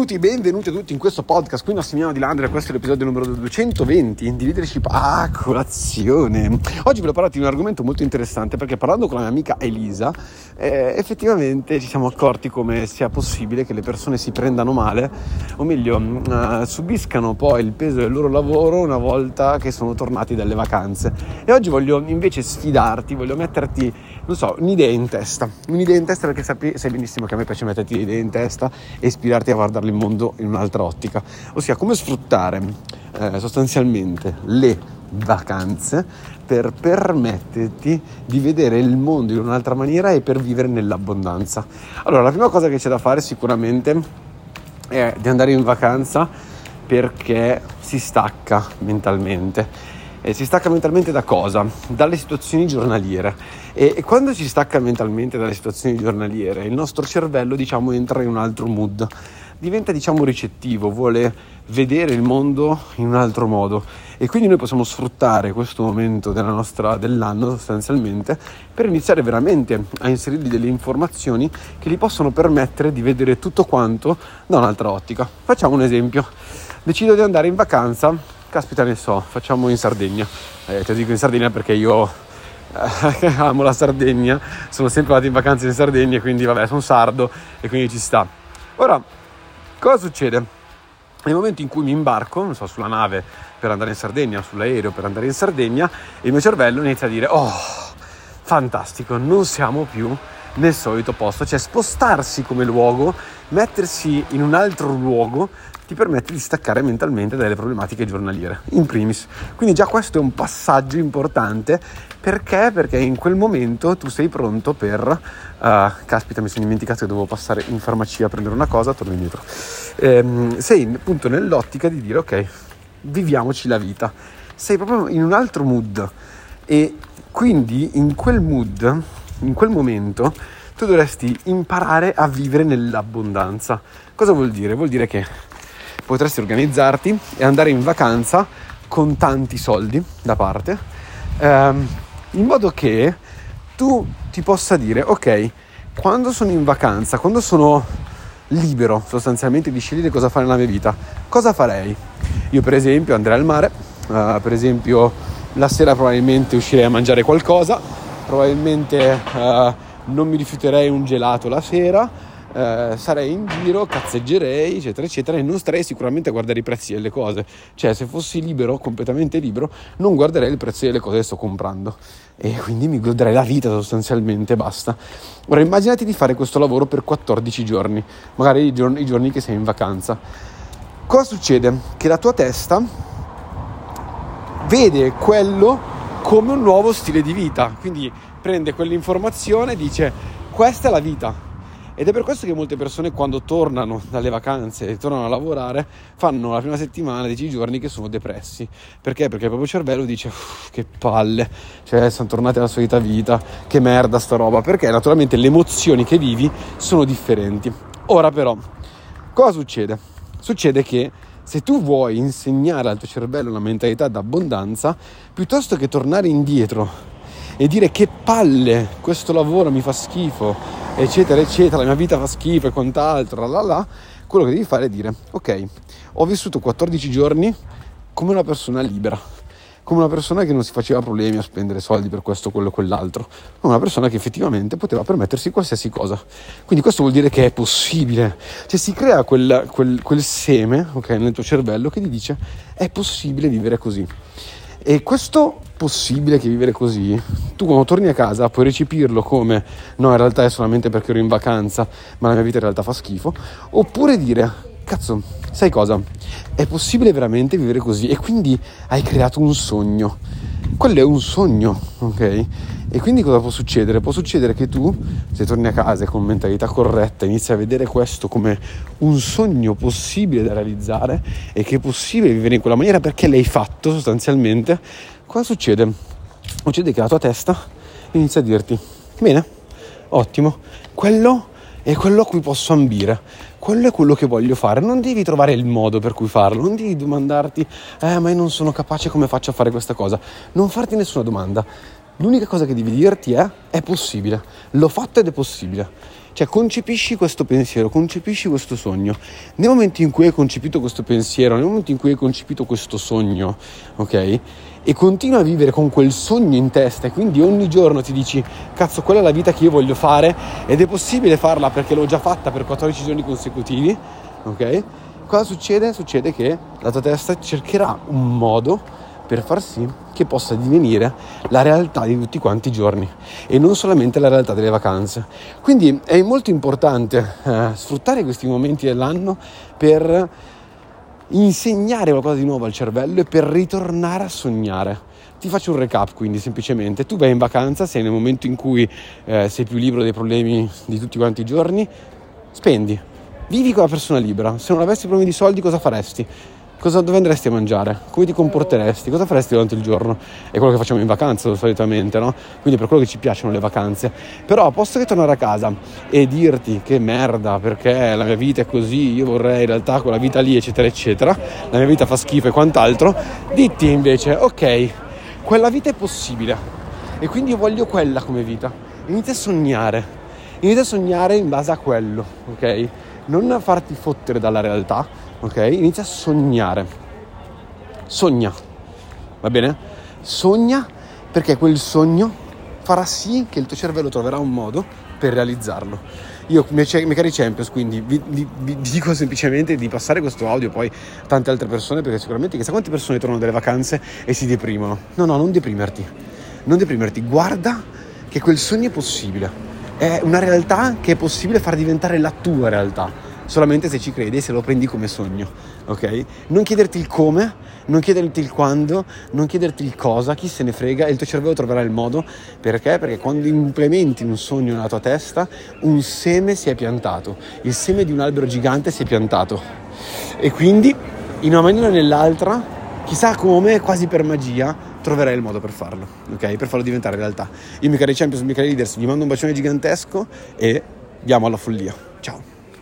Benvenuti, benvenuti a tutti in questo podcast. Qui Massimiliano Di Landre, questo è l'episodio numero 220 di leadership a colazione. Oggi voglio parlarti di un argomento molto interessante perché parlando con la mia amica Elisa, eh, effettivamente ci siamo accorti come sia possibile che le persone si prendano male, o meglio, uh, subiscano poi il peso del loro lavoro una volta che sono tornati dalle vacanze. E oggi voglio invece sfidarti, voglio metterti, non so, un'idea in testa. Un'idea in testa perché sai, sai benissimo che a me piace metterti idee in testa e ispirarti a guardare il mondo in un'altra ottica, ossia come sfruttare eh, sostanzialmente le vacanze per permetterti di vedere il mondo in un'altra maniera e per vivere nell'abbondanza. Allora, la prima cosa che c'è da fare sicuramente è di andare in vacanza perché si stacca mentalmente. E si stacca mentalmente da cosa? Dalle situazioni giornaliere. E, e, quando si stacca mentalmente dalle situazioni giornaliere, il nostro cervello, diciamo, entra in un altro mood diventa diciamo ricettivo, vuole vedere il mondo in un altro modo e quindi noi possiamo sfruttare questo momento nostra, dell'anno sostanzialmente per iniziare veramente a inserirgli delle informazioni che gli possono permettere di vedere tutto quanto da un'altra ottica. Facciamo un esempio, decido di andare in vacanza, caspita ne so, facciamo in Sardegna, eh, te dico in Sardegna perché io eh, amo la Sardegna, sono sempre andato in vacanza in Sardegna, quindi vabbè sono sardo e quindi ci sta. Ora Cosa succede? Nel momento in cui mi imbarco, non so, sulla nave per andare in Sardegna, sull'aereo per andare in Sardegna, il mio cervello inizia a dire, oh, fantastico, non siamo più nel solito posto, cioè spostarsi come luogo, mettersi in un altro luogo ti permette di staccare mentalmente dalle problematiche giornaliere, in primis. Quindi già questo è un passaggio importante perché? Perché in quel momento tu sei pronto per... Uh, caspita, mi sono dimenticato che dovevo passare in farmacia a prendere una cosa, torno indietro. Ehm, sei appunto nell'ottica di dire ok, viviamoci la vita. Sei proprio in un altro mood e quindi in quel mood, in quel momento, tu dovresti imparare a vivere nell'abbondanza. Cosa vuol dire? Vuol dire che potresti organizzarti e andare in vacanza con tanti soldi da parte, ehm, in modo che tu ti possa dire, ok, quando sono in vacanza, quando sono libero sostanzialmente di scegliere cosa fare nella mia vita, cosa farei? Io per esempio andrei al mare, uh, per esempio la sera probabilmente uscirei a mangiare qualcosa, probabilmente uh, non mi rifiuterei un gelato la sera, eh, sarei in giro, cazzeggerei, eccetera, eccetera, e non starei sicuramente a guardare i prezzi delle cose. Cioè, se fossi libero, completamente libero, non guarderei il prezzo delle cose che sto comprando. E quindi mi goderei la vita sostanzialmente, basta. Ora, immaginati di fare questo lavoro per 14 giorni, magari i giorni, i giorni che sei in vacanza. Cosa succede? Che la tua testa vede quello come un nuovo stile di vita, quindi prende quell'informazione e dice questa è la vita, ed è per questo che molte persone quando tornano dalle vacanze e tornano a lavorare fanno la prima settimana, dieci giorni che sono depressi. Perché? Perché il proprio cervello dice che palle, cioè sono tornati alla solita vita, che merda sta roba. Perché naturalmente le emozioni che vivi sono differenti. Ora però, cosa succede? Succede che se tu vuoi insegnare al tuo cervello una mentalità d'abbondanza, piuttosto che tornare indietro e dire che palle, questo lavoro mi fa schifo, eccetera, eccetera, la mia vita fa schifo e quant'altro, là, là, quello che devi fare è dire, ok, ho vissuto 14 giorni come una persona libera, come una persona che non si faceva problemi a spendere soldi per questo, quello e quell'altro, come una persona che effettivamente poteva permettersi qualsiasi cosa. Quindi questo vuol dire che è possibile, cioè si crea quel, quel, quel seme okay, nel tuo cervello che ti dice è possibile vivere così. E questo possibile che vivere così, tu quando torni a casa puoi recepirlo come no, in realtà è solamente perché ero in vacanza, ma la mia vita in realtà fa schifo, oppure dire, cazzo, sai cosa? È possibile veramente vivere così e quindi hai creato un sogno. Quello è un sogno, ok? E quindi cosa può succedere? Può succedere che tu, se torni a casa con mentalità corretta, inizi a vedere questo come un sogno possibile da realizzare e che è possibile vivere in quella maniera perché l'hai fatto sostanzialmente. Cosa succede? Succede che la tua testa inizia a dirti, bene, ottimo, quello è quello a cui posso ambire, quello è quello che voglio fare. Non devi trovare il modo per cui farlo, non devi domandarti, eh, ma io non sono capace come faccio a fare questa cosa. Non farti nessuna domanda L'unica cosa che devi dirti è è possibile, l'ho fatto ed è possibile. Cioè, concepisci questo pensiero, concepisci questo sogno. Nel momento in cui hai concepito questo pensiero, nel momento in cui hai concepito questo sogno, ok? E continui a vivere con quel sogno in testa e quindi ogni giorno ti dici, cazzo, quella è la vita che io voglio fare ed è possibile farla perché l'ho già fatta per 14 giorni consecutivi, ok? Cosa succede? Succede che la tua testa cercherà un modo per far sì che possa divenire la realtà di tutti quanti i giorni e non solamente la realtà delle vacanze. Quindi è molto importante eh, sfruttare questi momenti dell'anno per insegnare qualcosa di nuovo al cervello e per ritornare a sognare. Ti faccio un recap quindi semplicemente, tu vai in vacanza, sei nel momento in cui eh, sei più libero dei problemi di tutti quanti i giorni, spendi, vivi la persona libera, se non avessi problemi di soldi cosa faresti? Cosa, dove andresti a mangiare? Come ti comporteresti? Cosa faresti durante il giorno? È quello che facciamo in vacanza solitamente, no? Quindi per quello che ci piacciono le vacanze. Però a posto che tornare a casa e dirti che merda, perché la mia vita è così, io vorrei in realtà quella vita lì, eccetera, eccetera, la mia vita fa schifo e quant'altro, ditti invece, ok, quella vita è possibile e quindi io voglio quella come vita. Inizia a sognare, inizia a sognare in base a quello, ok? Non farti fottere dalla realtà ok? Inizia a sognare. Sogna, va bene? Sogna perché quel sogno farà sì che il tuo cervello troverà un modo per realizzarlo. Io, miei, cari Champions, quindi vi, vi, vi, dico semplicemente di passare questo audio poi a tante altre persone, perché sicuramente chissà quante persone tornano dalle vacanze e si deprimono. No, no, non deprimerti. Non deprimerti. Guarda che quel sogno è possibile. È una realtà che è possibile far diventare la tua realtà solamente se ci credi e se lo prendi come sogno, ok? Non chiederti il come, non chiederti il quando, non chiederti il cosa, chi se ne frega e il tuo cervello troverà il modo, perché? Perché quando implementi un sogno nella tua testa, un seme si è piantato, il seme di un albero gigante si è piantato e quindi in una maniera o nell'altra, chissà come, quasi per magia, troverai il modo per farlo, ok? Per farlo diventare realtà. Io, miei cari Champions, miei cari Leaders, vi mando un bacione gigantesco e diamo alla follia.